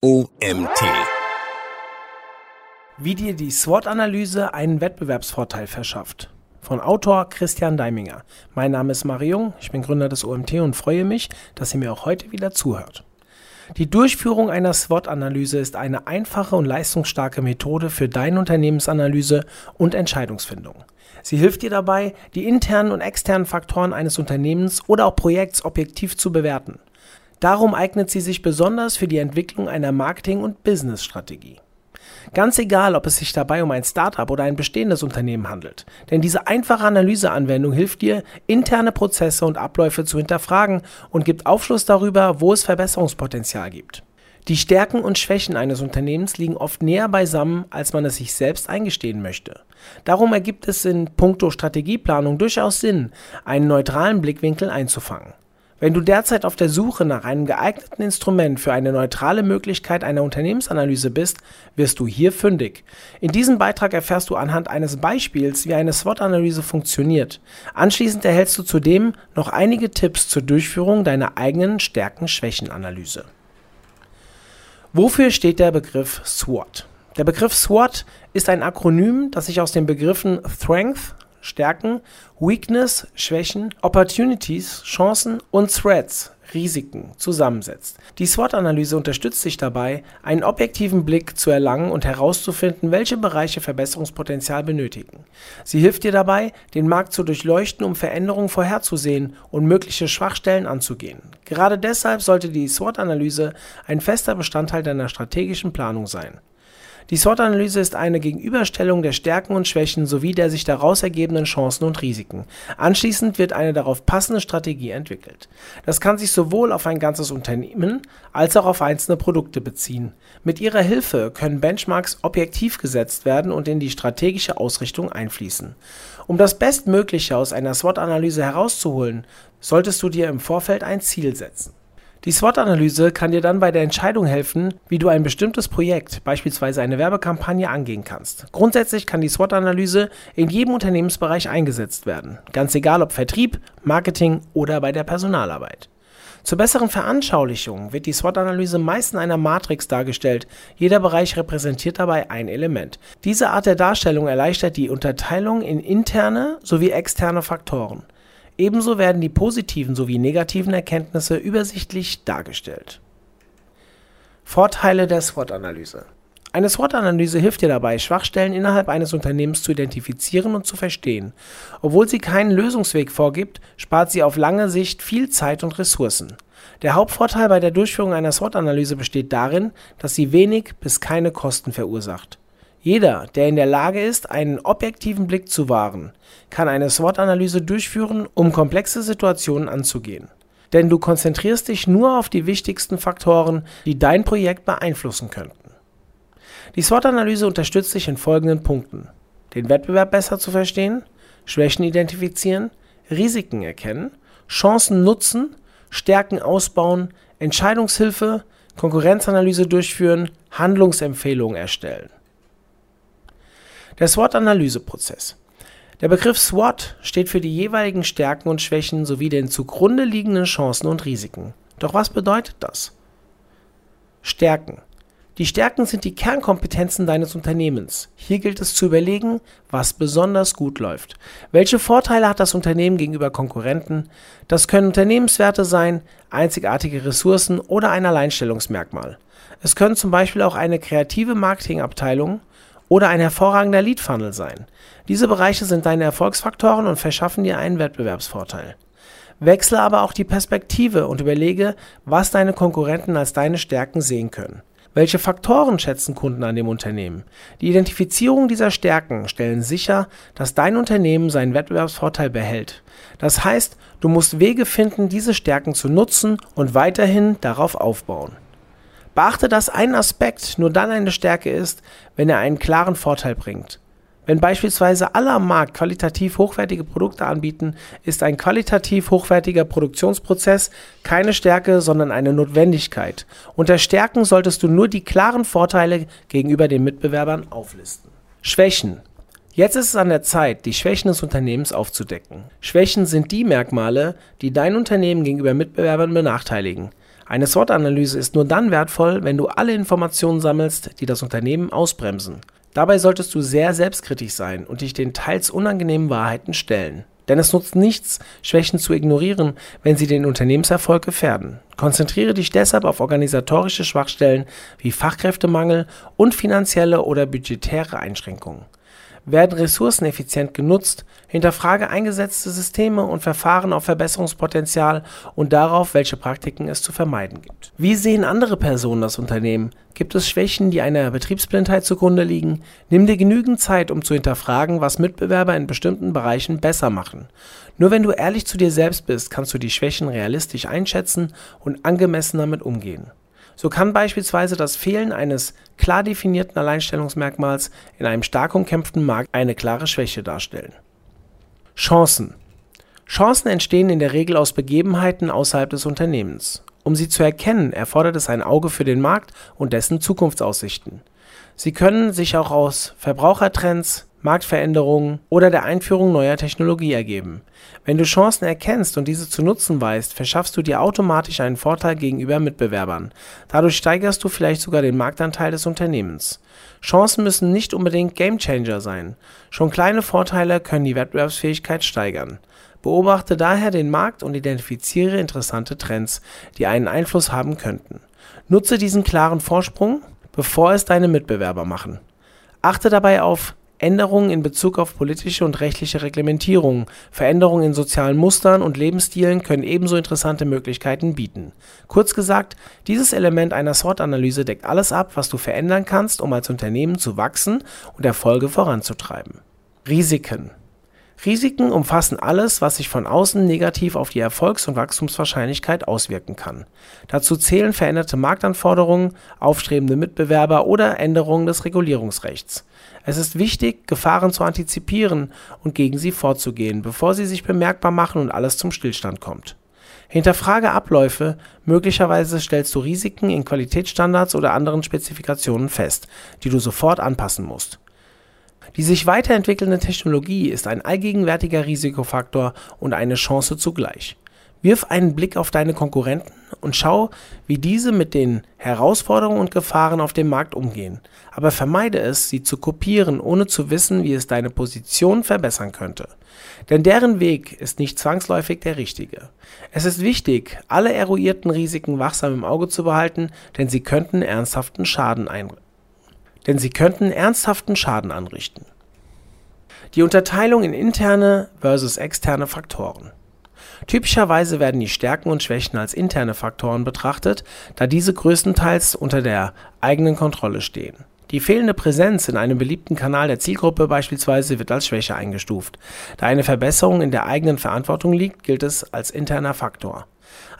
OMT. Wie dir die SWOT-Analyse einen Wettbewerbsvorteil verschafft. Von Autor Christian Deiminger. Mein Name ist Mariung, ich bin Gründer des OMT und freue mich, dass ihr mir auch heute wieder zuhört. Die Durchführung einer SWOT-Analyse ist eine einfache und leistungsstarke Methode für deine Unternehmensanalyse und Entscheidungsfindung. Sie hilft dir dabei, die internen und externen Faktoren eines Unternehmens oder auch Projekts objektiv zu bewerten. Darum eignet sie sich besonders für die Entwicklung einer Marketing- und Business-Strategie. Ganz egal, ob es sich dabei um ein Startup oder ein bestehendes Unternehmen handelt, denn diese einfache Analyseanwendung hilft dir, interne Prozesse und Abläufe zu hinterfragen und gibt Aufschluss darüber, wo es Verbesserungspotenzial gibt. Die Stärken und Schwächen eines Unternehmens liegen oft näher beisammen, als man es sich selbst eingestehen möchte. Darum ergibt es in puncto Strategieplanung durchaus Sinn, einen neutralen Blickwinkel einzufangen. Wenn du derzeit auf der Suche nach einem geeigneten Instrument für eine neutrale Möglichkeit einer Unternehmensanalyse bist, wirst du hier fündig. In diesem Beitrag erfährst du anhand eines Beispiels, wie eine SWOT-Analyse funktioniert. Anschließend erhältst du zudem noch einige Tipps zur Durchführung deiner eigenen Stärken-Schwächen-Analyse. Wofür steht der Begriff SWOT? Der Begriff SWOT ist ein Akronym, das sich aus den Begriffen Strength, Stärken, Weakness, Schwächen, Opportunities, Chancen und Threats, Risiken zusammensetzt. Die SWOT-Analyse unterstützt dich dabei, einen objektiven Blick zu erlangen und herauszufinden, welche Bereiche Verbesserungspotenzial benötigen. Sie hilft dir dabei, den Markt zu durchleuchten, um Veränderungen vorherzusehen und mögliche Schwachstellen anzugehen. Gerade deshalb sollte die SWOT-Analyse ein fester Bestandteil deiner strategischen Planung sein. Die SWOT-Analyse ist eine Gegenüberstellung der Stärken und Schwächen sowie der sich daraus ergebenden Chancen und Risiken. Anschließend wird eine darauf passende Strategie entwickelt. Das kann sich sowohl auf ein ganzes Unternehmen als auch auf einzelne Produkte beziehen. Mit ihrer Hilfe können Benchmarks objektiv gesetzt werden und in die strategische Ausrichtung einfließen. Um das Bestmögliche aus einer SWOT-Analyse herauszuholen, solltest du dir im Vorfeld ein Ziel setzen. Die SWOT-Analyse kann dir dann bei der Entscheidung helfen, wie du ein bestimmtes Projekt, beispielsweise eine Werbekampagne, angehen kannst. Grundsätzlich kann die SWOT-Analyse in jedem Unternehmensbereich eingesetzt werden, ganz egal ob Vertrieb, Marketing oder bei der Personalarbeit. Zur besseren Veranschaulichung wird die SWOT-Analyse meist in einer Matrix dargestellt. Jeder Bereich repräsentiert dabei ein Element. Diese Art der Darstellung erleichtert die Unterteilung in interne sowie externe Faktoren. Ebenso werden die positiven sowie negativen Erkenntnisse übersichtlich dargestellt. Vorteile der SWOT-Analyse Eine SWOT-Analyse hilft dir dabei, Schwachstellen innerhalb eines Unternehmens zu identifizieren und zu verstehen. Obwohl sie keinen Lösungsweg vorgibt, spart sie auf lange Sicht viel Zeit und Ressourcen. Der Hauptvorteil bei der Durchführung einer SWOT-Analyse besteht darin, dass sie wenig bis keine Kosten verursacht. Jeder, der in der Lage ist, einen objektiven Blick zu wahren, kann eine SWOT-Analyse durchführen, um komplexe Situationen anzugehen. Denn du konzentrierst dich nur auf die wichtigsten Faktoren, die dein Projekt beeinflussen könnten. Die SWOT-Analyse unterstützt dich in folgenden Punkten. Den Wettbewerb besser zu verstehen, Schwächen identifizieren, Risiken erkennen, Chancen nutzen, Stärken ausbauen, Entscheidungshilfe, Konkurrenzanalyse durchführen, Handlungsempfehlungen erstellen. Der SWOT-Analyseprozess. Der Begriff SWOT steht für die jeweiligen Stärken und Schwächen sowie den zugrunde liegenden Chancen und Risiken. Doch was bedeutet das? Stärken. Die Stärken sind die Kernkompetenzen deines Unternehmens. Hier gilt es zu überlegen, was besonders gut läuft. Welche Vorteile hat das Unternehmen gegenüber Konkurrenten? Das können Unternehmenswerte sein, einzigartige Ressourcen oder ein Alleinstellungsmerkmal. Es können zum Beispiel auch eine kreative Marketingabteilung oder ein hervorragender Lead Funnel sein. Diese Bereiche sind deine Erfolgsfaktoren und verschaffen dir einen Wettbewerbsvorteil. Wechsle aber auch die Perspektive und überlege, was deine Konkurrenten als deine Stärken sehen können. Welche Faktoren schätzen Kunden an dem Unternehmen? Die Identifizierung dieser Stärken stellen sicher, dass dein Unternehmen seinen Wettbewerbsvorteil behält. Das heißt, du musst Wege finden, diese Stärken zu nutzen und weiterhin darauf aufbauen. Beachte, dass ein Aspekt nur dann eine Stärke ist, wenn er einen klaren Vorteil bringt. Wenn beispielsweise alle am Markt qualitativ hochwertige Produkte anbieten, ist ein qualitativ hochwertiger Produktionsprozess keine Stärke, sondern eine Notwendigkeit. Unter Stärken solltest du nur die klaren Vorteile gegenüber den Mitbewerbern auflisten. Schwächen. Jetzt ist es an der Zeit, die Schwächen des Unternehmens aufzudecken. Schwächen sind die Merkmale, die dein Unternehmen gegenüber Mitbewerbern benachteiligen. Eine SWOT-Analyse ist nur dann wertvoll, wenn du alle Informationen sammelst, die das Unternehmen ausbremsen. Dabei solltest du sehr selbstkritisch sein und dich den teils unangenehmen Wahrheiten stellen. Denn es nutzt nichts, Schwächen zu ignorieren, wenn sie den Unternehmenserfolg gefährden. Konzentriere dich deshalb auf organisatorische Schwachstellen wie Fachkräftemangel und finanzielle oder budgetäre Einschränkungen. Werden Ressourcen effizient genutzt? Hinterfrage eingesetzte Systeme und Verfahren auf Verbesserungspotenzial und darauf, welche Praktiken es zu vermeiden gibt. Wie sehen andere Personen das Unternehmen? Gibt es Schwächen, die einer Betriebsblindheit zugrunde liegen? Nimm dir genügend Zeit, um zu hinterfragen, was Mitbewerber in bestimmten Bereichen besser machen. Nur wenn du ehrlich zu dir selbst bist, kannst du die Schwächen realistisch einschätzen und angemessen damit umgehen. So kann beispielsweise das Fehlen eines klar definierten Alleinstellungsmerkmals in einem stark umkämpften Markt eine klare Schwäche darstellen. Chancen. Chancen entstehen in der Regel aus Begebenheiten außerhalb des Unternehmens. Um sie zu erkennen, erfordert es ein Auge für den Markt und dessen Zukunftsaussichten. Sie können sich auch aus Verbrauchertrends, Marktveränderungen oder der Einführung neuer Technologie ergeben. Wenn du Chancen erkennst und diese zu nutzen weißt, verschaffst du dir automatisch einen Vorteil gegenüber Mitbewerbern. Dadurch steigerst du vielleicht sogar den Marktanteil des Unternehmens. Chancen müssen nicht unbedingt Gamechanger sein. Schon kleine Vorteile können die Wettbewerbsfähigkeit steigern. Beobachte daher den Markt und identifiziere interessante Trends, die einen Einfluss haben könnten. Nutze diesen klaren Vorsprung, bevor es deine Mitbewerber machen. Achte dabei auf Änderungen in Bezug auf politische und rechtliche Reglementierungen, Veränderungen in sozialen Mustern und Lebensstilen können ebenso interessante Möglichkeiten bieten. Kurz gesagt, dieses Element einer SWOT-Analyse deckt alles ab, was du verändern kannst, um als Unternehmen zu wachsen und Erfolge voranzutreiben. Risiken Risiken umfassen alles, was sich von außen negativ auf die Erfolgs- und Wachstumswahrscheinlichkeit auswirken kann. Dazu zählen veränderte Marktanforderungen, aufstrebende Mitbewerber oder Änderungen des Regulierungsrechts. Es ist wichtig, Gefahren zu antizipieren und gegen sie vorzugehen, bevor sie sich bemerkbar machen und alles zum Stillstand kommt. Hinterfrage Abläufe, möglicherweise stellst du Risiken in Qualitätsstandards oder anderen Spezifikationen fest, die du sofort anpassen musst. Die sich weiterentwickelnde Technologie ist ein allgegenwärtiger Risikofaktor und eine Chance zugleich. Wirf einen Blick auf deine Konkurrenten und schau, wie diese mit den Herausforderungen und Gefahren auf dem Markt umgehen. Aber vermeide es, sie zu kopieren, ohne zu wissen, wie es deine Position verbessern könnte. Denn deren Weg ist nicht zwangsläufig der richtige. Es ist wichtig, alle eruierten Risiken wachsam im Auge zu behalten, denn sie könnten ernsthaften Schaden einrichten denn sie könnten ernsthaften Schaden anrichten. Die Unterteilung in interne versus externe Faktoren. Typischerweise werden die Stärken und Schwächen als interne Faktoren betrachtet, da diese größtenteils unter der eigenen Kontrolle stehen. Die fehlende Präsenz in einem beliebten Kanal der Zielgruppe beispielsweise wird als Schwäche eingestuft. Da eine Verbesserung in der eigenen Verantwortung liegt, gilt es als interner Faktor.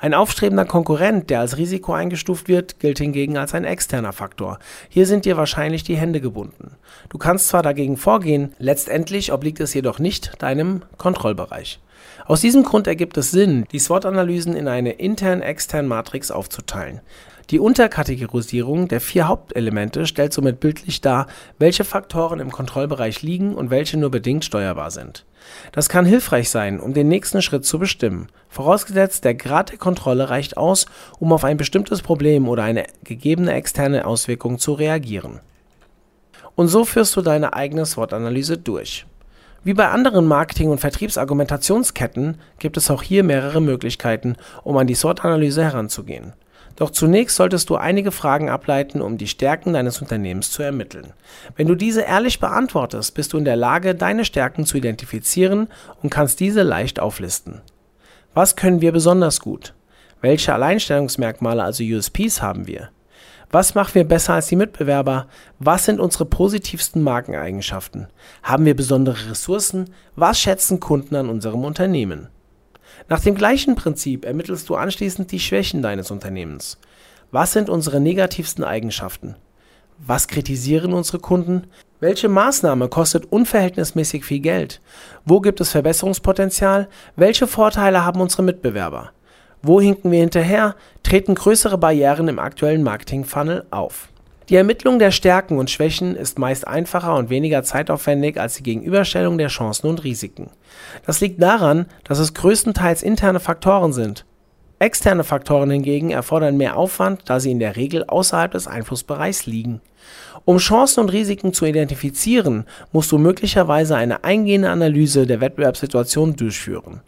Ein aufstrebender Konkurrent, der als Risiko eingestuft wird, gilt hingegen als ein externer Faktor. Hier sind dir wahrscheinlich die Hände gebunden. Du kannst zwar dagegen vorgehen, letztendlich obliegt es jedoch nicht deinem Kontrollbereich. Aus diesem Grund ergibt es Sinn, die SWOT-Analysen in eine intern-extern Matrix aufzuteilen. Die Unterkategorisierung der vier Hauptelemente stellt somit bildlich dar, welche Faktoren im Kontrollbereich liegen und welche nur bedingt steuerbar sind. Das kann hilfreich sein, um den nächsten Schritt zu bestimmen, vorausgesetzt der Grad der Kontrolle reicht aus, um auf ein bestimmtes Problem oder eine gegebene externe Auswirkung zu reagieren. Und so führst du deine eigene SWOT-Analyse durch. Wie bei anderen Marketing- und Vertriebsargumentationsketten gibt es auch hier mehrere Möglichkeiten, um an die SWOT-Analyse heranzugehen. Doch zunächst solltest du einige Fragen ableiten, um die Stärken deines Unternehmens zu ermitteln. Wenn du diese ehrlich beantwortest, bist du in der Lage, deine Stärken zu identifizieren und kannst diese leicht auflisten. Was können wir besonders gut? Welche Alleinstellungsmerkmale, also USPs, haben wir? Was machen wir besser als die Mitbewerber? Was sind unsere positivsten Markeneigenschaften? Haben wir besondere Ressourcen? Was schätzen Kunden an unserem Unternehmen? Nach dem gleichen Prinzip ermittelst du anschließend die Schwächen deines Unternehmens. Was sind unsere negativsten Eigenschaften? Was kritisieren unsere Kunden? Welche Maßnahme kostet unverhältnismäßig viel Geld? Wo gibt es Verbesserungspotenzial? Welche Vorteile haben unsere Mitbewerber? Wo hinken wir hinterher? Treten größere Barrieren im aktuellen Marketing-Funnel auf? Die Ermittlung der Stärken und Schwächen ist meist einfacher und weniger zeitaufwendig als die Gegenüberstellung der Chancen und Risiken. Das liegt daran, dass es größtenteils interne Faktoren sind. Externe Faktoren hingegen erfordern mehr Aufwand, da sie in der Regel außerhalb des Einflussbereichs liegen. Um Chancen und Risiken zu identifizieren, musst du möglicherweise eine eingehende Analyse der Wettbewerbssituation durchführen.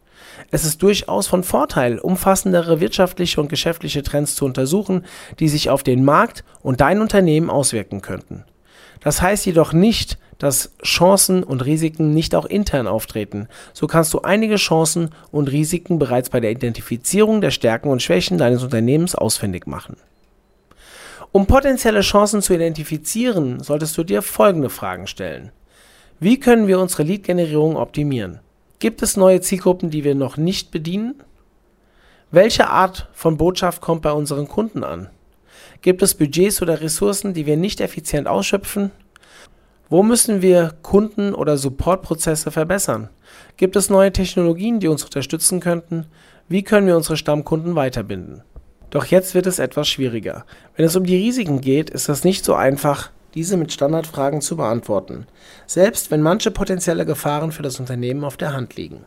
Es ist durchaus von Vorteil, umfassendere wirtschaftliche und geschäftliche Trends zu untersuchen, die sich auf den Markt und dein Unternehmen auswirken könnten. Das heißt jedoch nicht, dass Chancen und Risiken nicht auch intern auftreten. So kannst du einige Chancen und Risiken bereits bei der Identifizierung der Stärken und Schwächen deines Unternehmens ausfindig machen. Um potenzielle Chancen zu identifizieren, solltest du dir folgende Fragen stellen. Wie können wir unsere Lead-Generierung optimieren? Gibt es neue Zielgruppen, die wir noch nicht bedienen? Welche Art von Botschaft kommt bei unseren Kunden an? Gibt es Budgets oder Ressourcen, die wir nicht effizient ausschöpfen? Wo müssen wir Kunden- oder Supportprozesse verbessern? Gibt es neue Technologien, die uns unterstützen könnten? Wie können wir unsere Stammkunden weiterbinden? Doch jetzt wird es etwas schwieriger. Wenn es um die Risiken geht, ist es nicht so einfach, diese mit Standardfragen zu beantworten, selbst wenn manche potenzielle Gefahren für das Unternehmen auf der Hand liegen.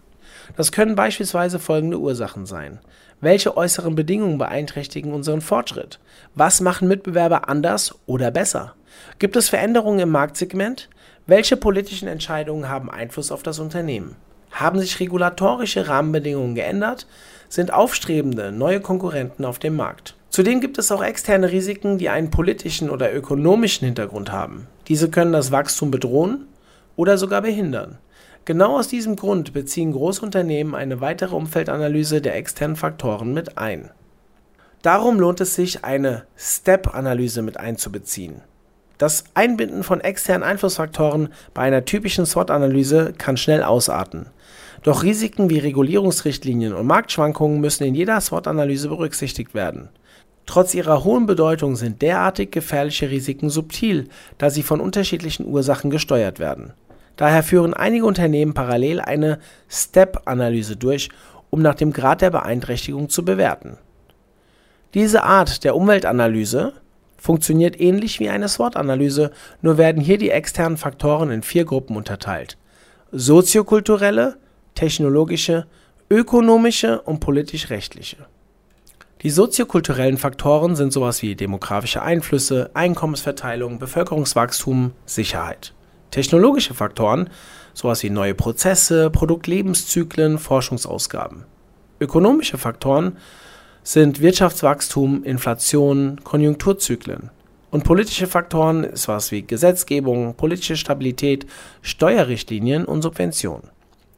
Das können beispielsweise folgende Ursachen sein. Welche äußeren Bedingungen beeinträchtigen unseren Fortschritt? Was machen Mitbewerber anders oder besser? Gibt es Veränderungen im Marktsegment? Welche politischen Entscheidungen haben Einfluss auf das Unternehmen? Haben sich regulatorische Rahmenbedingungen geändert? Sind aufstrebende neue Konkurrenten auf dem Markt? Zudem gibt es auch externe Risiken, die einen politischen oder ökonomischen Hintergrund haben. Diese können das Wachstum bedrohen oder sogar behindern. Genau aus diesem Grund beziehen Großunternehmen eine weitere Umfeldanalyse der externen Faktoren mit ein. Darum lohnt es sich, eine Step-Analyse mit einzubeziehen. Das Einbinden von externen Einflussfaktoren bei einer typischen SWOT-Analyse kann schnell ausarten. Doch Risiken wie Regulierungsrichtlinien und Marktschwankungen müssen in jeder SWOT-Analyse berücksichtigt werden. Trotz ihrer hohen Bedeutung sind derartig gefährliche Risiken subtil, da sie von unterschiedlichen Ursachen gesteuert werden. Daher führen einige Unternehmen parallel eine Step-Analyse durch, um nach dem Grad der Beeinträchtigung zu bewerten. Diese Art der Umweltanalyse funktioniert ähnlich wie eine SWOT-Analyse, nur werden hier die externen Faktoren in vier Gruppen unterteilt: soziokulturelle, technologische, ökonomische und politisch-rechtliche. Die soziokulturellen Faktoren sind sowas wie demografische Einflüsse, Einkommensverteilung, Bevölkerungswachstum, Sicherheit. Technologische Faktoren, sowas wie neue Prozesse, Produktlebenszyklen, Forschungsausgaben. Ökonomische Faktoren sind Wirtschaftswachstum, Inflation, Konjunkturzyklen. Und politische Faktoren ist was wie Gesetzgebung, politische Stabilität, Steuerrichtlinien und Subventionen.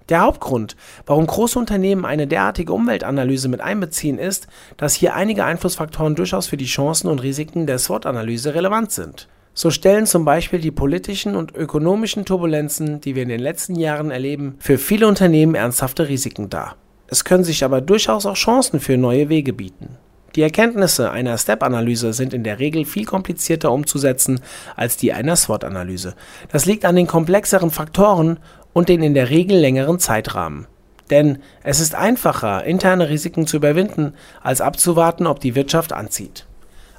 Der Hauptgrund, warum große Unternehmen eine derartige Umweltanalyse mit einbeziehen, ist, dass hier einige Einflussfaktoren durchaus für die Chancen und Risiken der SWOT-Analyse relevant sind. So stellen zum Beispiel die politischen und ökonomischen Turbulenzen, die wir in den letzten Jahren erleben, für viele Unternehmen ernsthafte Risiken dar. Es können sich aber durchaus auch Chancen für neue Wege bieten. Die Erkenntnisse einer Step-Analyse sind in der Regel viel komplizierter umzusetzen als die einer SWOT-Analyse. Das liegt an den komplexeren Faktoren und den in der Regel längeren Zeitrahmen. Denn es ist einfacher, interne Risiken zu überwinden, als abzuwarten, ob die Wirtschaft anzieht.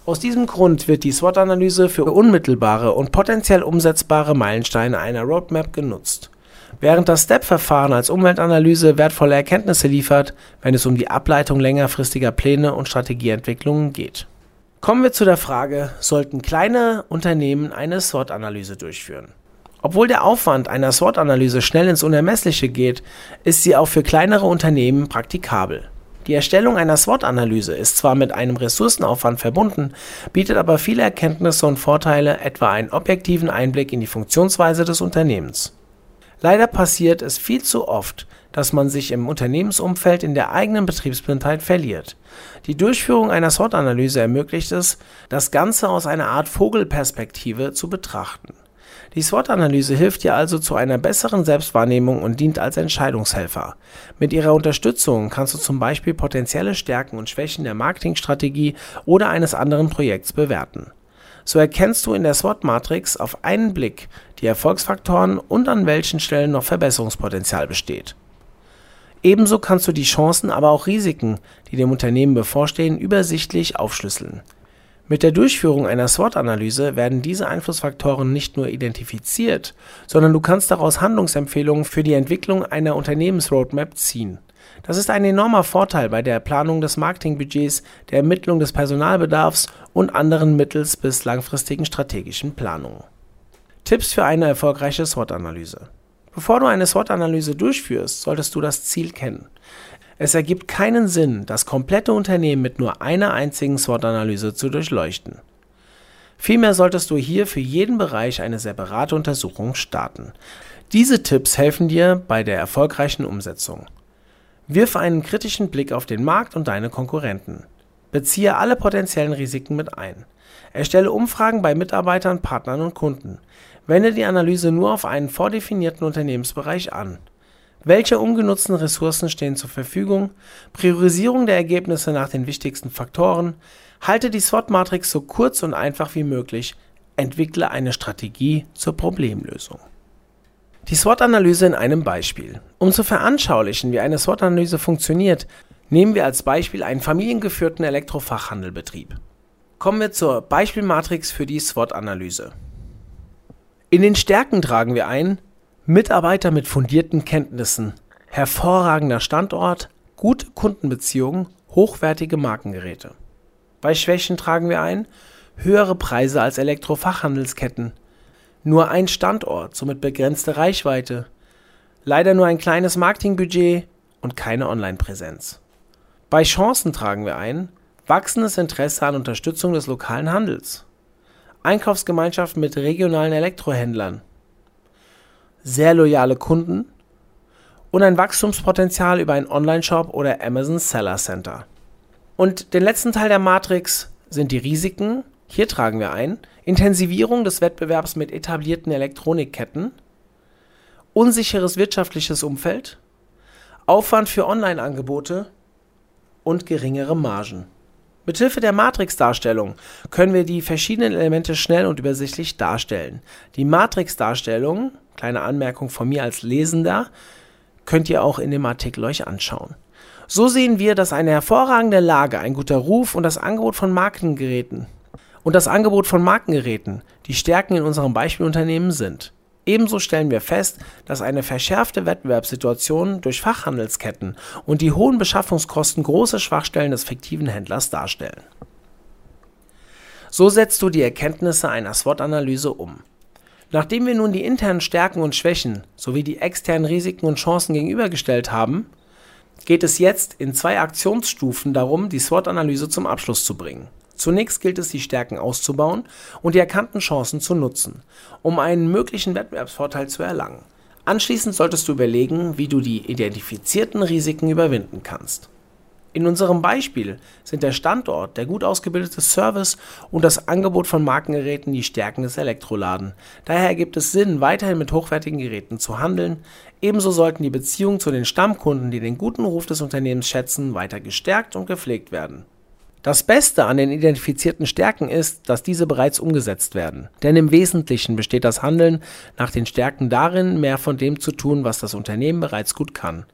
Aus diesem Grund wird die SWOT-Analyse für unmittelbare und potenziell umsetzbare Meilensteine einer Roadmap genutzt. Während das STEP-Verfahren als Umweltanalyse wertvolle Erkenntnisse liefert, wenn es um die Ableitung längerfristiger Pläne und Strategieentwicklungen geht. Kommen wir zu der Frage, sollten kleine Unternehmen eine SWOT-Analyse durchführen? Obwohl der Aufwand einer SWOT-Analyse schnell ins Unermessliche geht, ist sie auch für kleinere Unternehmen praktikabel. Die Erstellung einer SWOT-Analyse ist zwar mit einem Ressourcenaufwand verbunden, bietet aber viele Erkenntnisse und Vorteile, etwa einen objektiven Einblick in die Funktionsweise des Unternehmens. Leider passiert es viel zu oft, dass man sich im Unternehmensumfeld in der eigenen Betriebsblindheit verliert. Die Durchführung einer SWOT-Analyse ermöglicht es, das Ganze aus einer Art Vogelperspektive zu betrachten. Die SWOT-Analyse hilft dir also zu einer besseren Selbstwahrnehmung und dient als Entscheidungshelfer. Mit ihrer Unterstützung kannst du zum Beispiel potenzielle Stärken und Schwächen der Marketingstrategie oder eines anderen Projekts bewerten. So erkennst du in der SWOT-Matrix auf einen Blick die Erfolgsfaktoren und an welchen Stellen noch Verbesserungspotenzial besteht. Ebenso kannst du die Chancen, aber auch Risiken, die dem Unternehmen bevorstehen, übersichtlich aufschlüsseln. Mit der Durchführung einer SWOT-Analyse werden diese Einflussfaktoren nicht nur identifiziert, sondern du kannst daraus Handlungsempfehlungen für die Entwicklung einer Unternehmensroadmap ziehen. Das ist ein enormer Vorteil bei der Planung des Marketingbudgets, der Ermittlung des Personalbedarfs und anderen mittels- bis langfristigen strategischen Planungen. Tipps für eine erfolgreiche SWOT-Analyse. Bevor du eine SWOT-Analyse durchführst, solltest du das Ziel kennen. Es ergibt keinen Sinn, das komplette Unternehmen mit nur einer einzigen SWOT-Analyse zu durchleuchten. Vielmehr solltest du hier für jeden Bereich eine separate Untersuchung starten. Diese Tipps helfen dir bei der erfolgreichen Umsetzung. Wirf einen kritischen Blick auf den Markt und deine Konkurrenten. Beziehe alle potenziellen Risiken mit ein. Erstelle Umfragen bei Mitarbeitern, Partnern und Kunden. Wende die Analyse nur auf einen vordefinierten Unternehmensbereich an. Welche ungenutzten Ressourcen stehen zur Verfügung? Priorisierung der Ergebnisse nach den wichtigsten Faktoren. Halte die SWOT-Matrix so kurz und einfach wie möglich. Entwickle eine Strategie zur Problemlösung. Die SWOT-Analyse in einem Beispiel. Um zu veranschaulichen, wie eine SWOT-Analyse funktioniert, nehmen wir als Beispiel einen familiengeführten Elektrofachhandelbetrieb. Kommen wir zur Beispielmatrix für die SWOT-Analyse. In den Stärken tragen wir ein Mitarbeiter mit fundierten Kenntnissen, hervorragender Standort, gute Kundenbeziehungen, hochwertige Markengeräte. Bei Schwächen tragen wir ein höhere Preise als Elektrofachhandelsketten, nur ein Standort, somit begrenzte Reichweite. Leider nur ein kleines Marketingbudget und keine Online-Präsenz. Bei Chancen tragen wir ein wachsendes Interesse an Unterstützung des lokalen Handels. Einkaufsgemeinschaften mit regionalen Elektrohändlern. Sehr loyale Kunden und ein Wachstumspotenzial über einen Online-Shop oder Amazon Seller Center. Und den letzten Teil der Matrix sind die Risiken. Hier tragen wir ein Intensivierung des Wettbewerbs mit etablierten Elektronikketten, unsicheres wirtschaftliches Umfeld, Aufwand für Online-Angebote und geringere Margen. Mithilfe der Matrix-Darstellung können wir die verschiedenen Elemente schnell und übersichtlich darstellen. Die Matrix-Darstellung, kleine Anmerkung von mir als Lesender, könnt ihr auch in dem Artikel euch anschauen. So sehen wir, dass eine hervorragende Lage, ein guter Ruf und das Angebot von Markengeräten und das Angebot von Markengeräten die Stärken in unserem Beispielunternehmen sind. Ebenso stellen wir fest, dass eine verschärfte Wettbewerbssituation durch Fachhandelsketten und die hohen Beschaffungskosten große Schwachstellen des fiktiven Händlers darstellen. So setzt du die Erkenntnisse einer SWOT-Analyse um. Nachdem wir nun die internen Stärken und Schwächen sowie die externen Risiken und Chancen gegenübergestellt haben, geht es jetzt in zwei Aktionsstufen darum, die SWOT-Analyse zum Abschluss zu bringen. Zunächst gilt es, die Stärken auszubauen und die erkannten Chancen zu nutzen, um einen möglichen Wettbewerbsvorteil zu erlangen. Anschließend solltest du überlegen, wie du die identifizierten Risiken überwinden kannst. In unserem Beispiel sind der Standort, der gut ausgebildete Service und das Angebot von Markengeräten die Stärken des Elektroladen. Daher ergibt es Sinn, weiterhin mit hochwertigen Geräten zu handeln. Ebenso sollten die Beziehungen zu den Stammkunden, die den guten Ruf des Unternehmens schätzen, weiter gestärkt und gepflegt werden. Das Beste an den identifizierten Stärken ist, dass diese bereits umgesetzt werden. Denn im Wesentlichen besteht das Handeln nach den Stärken darin, mehr von dem zu tun, was das Unternehmen bereits gut kann.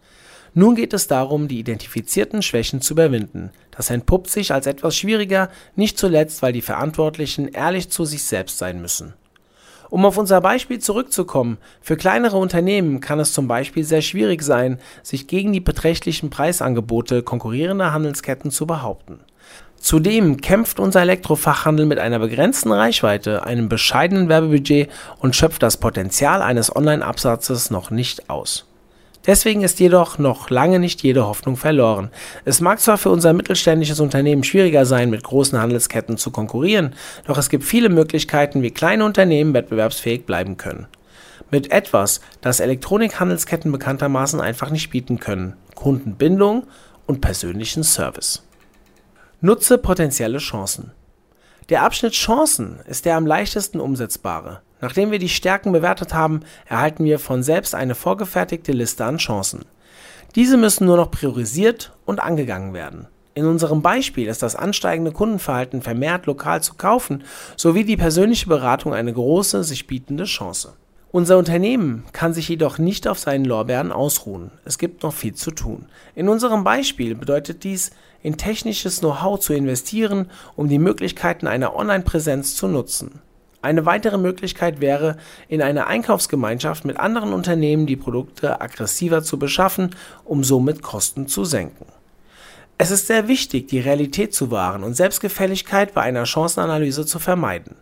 Nun geht es darum, die identifizierten Schwächen zu überwinden. Das entpuppt sich als etwas schwieriger, nicht zuletzt, weil die Verantwortlichen ehrlich zu sich selbst sein müssen. Um auf unser Beispiel zurückzukommen, für kleinere Unternehmen kann es zum Beispiel sehr schwierig sein, sich gegen die beträchtlichen Preisangebote konkurrierender Handelsketten zu behaupten. Zudem kämpft unser Elektrofachhandel mit einer begrenzten Reichweite, einem bescheidenen Werbebudget und schöpft das Potenzial eines Online-Absatzes noch nicht aus. Deswegen ist jedoch noch lange nicht jede Hoffnung verloren. Es mag zwar für unser mittelständisches Unternehmen schwieriger sein, mit großen Handelsketten zu konkurrieren, doch es gibt viele Möglichkeiten, wie kleine Unternehmen wettbewerbsfähig bleiben können. Mit etwas, das Elektronikhandelsketten bekanntermaßen einfach nicht bieten können. Kundenbindung und persönlichen Service. Nutze potenzielle Chancen. Der Abschnitt Chancen ist der am leichtesten umsetzbare. Nachdem wir die Stärken bewertet haben, erhalten wir von selbst eine vorgefertigte Liste an Chancen. Diese müssen nur noch priorisiert und angegangen werden. In unserem Beispiel ist das ansteigende Kundenverhalten vermehrt lokal zu kaufen sowie die persönliche Beratung eine große, sich bietende Chance. Unser Unternehmen kann sich jedoch nicht auf seinen Lorbeeren ausruhen. Es gibt noch viel zu tun. In unserem Beispiel bedeutet dies, in technisches Know-how zu investieren, um die Möglichkeiten einer Online-Präsenz zu nutzen. Eine weitere Möglichkeit wäre, in einer Einkaufsgemeinschaft mit anderen Unternehmen die Produkte aggressiver zu beschaffen, um somit Kosten zu senken. Es ist sehr wichtig, die Realität zu wahren und Selbstgefälligkeit bei einer Chancenanalyse zu vermeiden.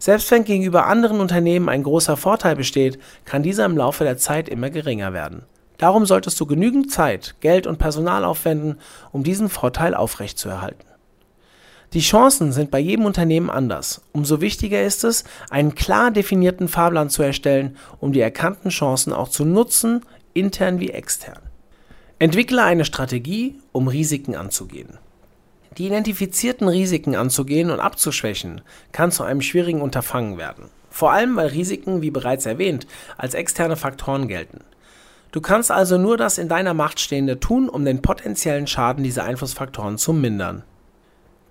Selbst wenn gegenüber anderen Unternehmen ein großer Vorteil besteht, kann dieser im Laufe der Zeit immer geringer werden. Darum solltest du genügend Zeit, Geld und Personal aufwenden, um diesen Vorteil aufrechtzuerhalten. Die Chancen sind bei jedem Unternehmen anders. Umso wichtiger ist es, einen klar definierten Fahrplan zu erstellen, um die erkannten Chancen auch zu nutzen, intern wie extern. Entwickle eine Strategie, um Risiken anzugehen. Die identifizierten Risiken anzugehen und abzuschwächen, kann zu einem schwierigen Unterfangen werden. Vor allem, weil Risiken, wie bereits erwähnt, als externe Faktoren gelten. Du kannst also nur das in deiner Macht Stehende tun, um den potenziellen Schaden dieser Einflussfaktoren zu mindern.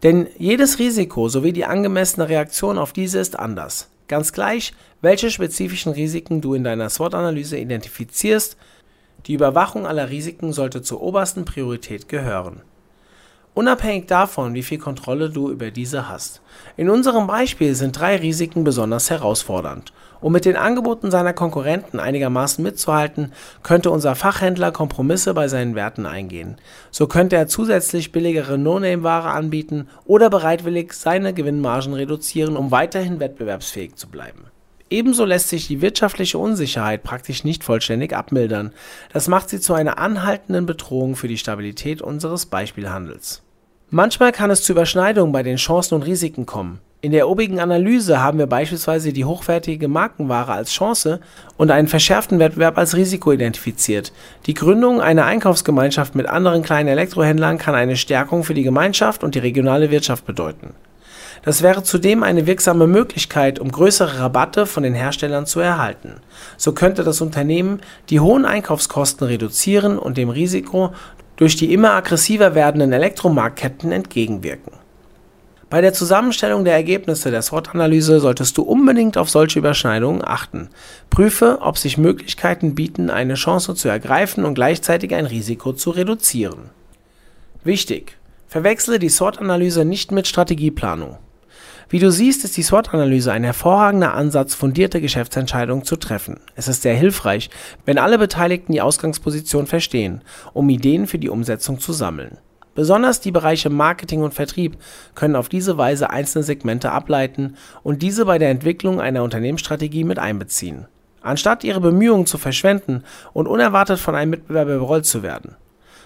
Denn jedes Risiko sowie die angemessene Reaktion auf diese ist anders. Ganz gleich, welche spezifischen Risiken du in deiner SWOT-Analyse identifizierst, die Überwachung aller Risiken sollte zur obersten Priorität gehören. Unabhängig davon, wie viel Kontrolle du über diese hast. In unserem Beispiel sind drei Risiken besonders herausfordernd. Um mit den Angeboten seiner Konkurrenten einigermaßen mitzuhalten, könnte unser Fachhändler Kompromisse bei seinen Werten eingehen. So könnte er zusätzlich billigere No-Name-Ware anbieten oder bereitwillig seine Gewinnmargen reduzieren, um weiterhin wettbewerbsfähig zu bleiben. Ebenso lässt sich die wirtschaftliche Unsicherheit praktisch nicht vollständig abmildern. Das macht sie zu einer anhaltenden Bedrohung für die Stabilität unseres Beispielhandels. Manchmal kann es zu Überschneidungen bei den Chancen und Risiken kommen. In der obigen Analyse haben wir beispielsweise die hochwertige Markenware als Chance und einen verschärften Wettbewerb als Risiko identifiziert. Die Gründung einer Einkaufsgemeinschaft mit anderen kleinen Elektrohändlern kann eine Stärkung für die Gemeinschaft und die regionale Wirtschaft bedeuten. Das wäre zudem eine wirksame Möglichkeit, um größere Rabatte von den Herstellern zu erhalten. So könnte das Unternehmen die hohen Einkaufskosten reduzieren und dem Risiko durch die immer aggressiver werdenden Elektromarktketten entgegenwirken. Bei der Zusammenstellung der Ergebnisse der SWOT-Analyse solltest du unbedingt auf solche Überschneidungen achten. Prüfe, ob sich Möglichkeiten bieten, eine Chance zu ergreifen und gleichzeitig ein Risiko zu reduzieren. Wichtig! Verwechsle die SWOT-Analyse nicht mit Strategieplanung. Wie du siehst, ist die SWOT-Analyse ein hervorragender Ansatz, fundierte Geschäftsentscheidungen zu treffen. Es ist sehr hilfreich, wenn alle Beteiligten die Ausgangsposition verstehen, um Ideen für die Umsetzung zu sammeln. Besonders die Bereiche Marketing und Vertrieb können auf diese Weise einzelne Segmente ableiten und diese bei der Entwicklung einer Unternehmensstrategie mit einbeziehen, anstatt ihre Bemühungen zu verschwenden und unerwartet von einem Mitbewerber überrollt zu werden.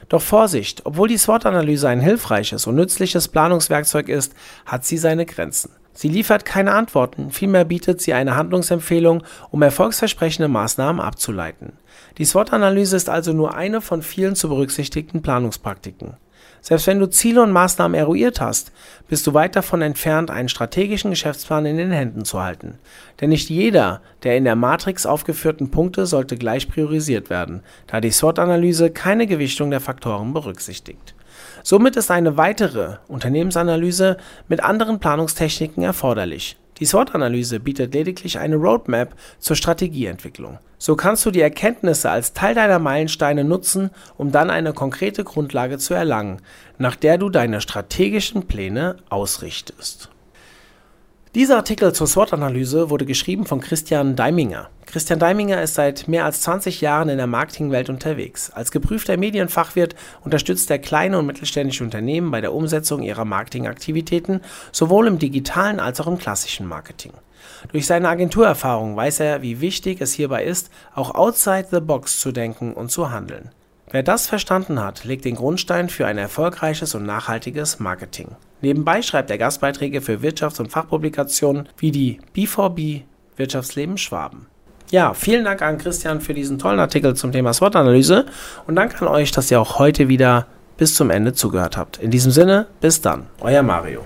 Doch Vorsicht, obwohl die SWOT-Analyse ein hilfreiches und nützliches Planungswerkzeug ist, hat sie seine Grenzen. Sie liefert keine Antworten, vielmehr bietet sie eine Handlungsempfehlung, um erfolgsversprechende Maßnahmen abzuleiten. Die SWOT-Analyse ist also nur eine von vielen zu berücksichtigten Planungspraktiken. Selbst wenn du Ziele und Maßnahmen eruiert hast, bist du weit davon entfernt, einen strategischen Geschäftsplan in den Händen zu halten. Denn nicht jeder der in der Matrix aufgeführten Punkte sollte gleich priorisiert werden, da die SWOT-Analyse keine Gewichtung der Faktoren berücksichtigt. Somit ist eine weitere Unternehmensanalyse mit anderen Planungstechniken erforderlich. Die SWOT-Analyse bietet lediglich eine Roadmap zur Strategieentwicklung. So kannst du die Erkenntnisse als Teil deiner Meilensteine nutzen, um dann eine konkrete Grundlage zu erlangen, nach der du deine strategischen Pläne ausrichtest. Dieser Artikel zur SWOT-Analyse wurde geschrieben von Christian Deiminger. Christian Deiminger ist seit mehr als 20 Jahren in der Marketingwelt unterwegs. Als geprüfter Medienfachwirt unterstützt er kleine und mittelständische Unternehmen bei der Umsetzung ihrer Marketingaktivitäten, sowohl im digitalen als auch im klassischen Marketing. Durch seine Agenturerfahrung weiß er, wie wichtig es hierbei ist, auch outside the box zu denken und zu handeln. Wer das verstanden hat, legt den Grundstein für ein erfolgreiches und nachhaltiges Marketing. Nebenbei schreibt er Gastbeiträge für Wirtschafts- und Fachpublikationen wie die B4B Wirtschaftsleben Schwaben. Ja, vielen Dank an Christian für diesen tollen Artikel zum Thema SWOT-Analyse und danke an euch, dass ihr auch heute wieder bis zum Ende zugehört habt. In diesem Sinne, bis dann, euer Mario.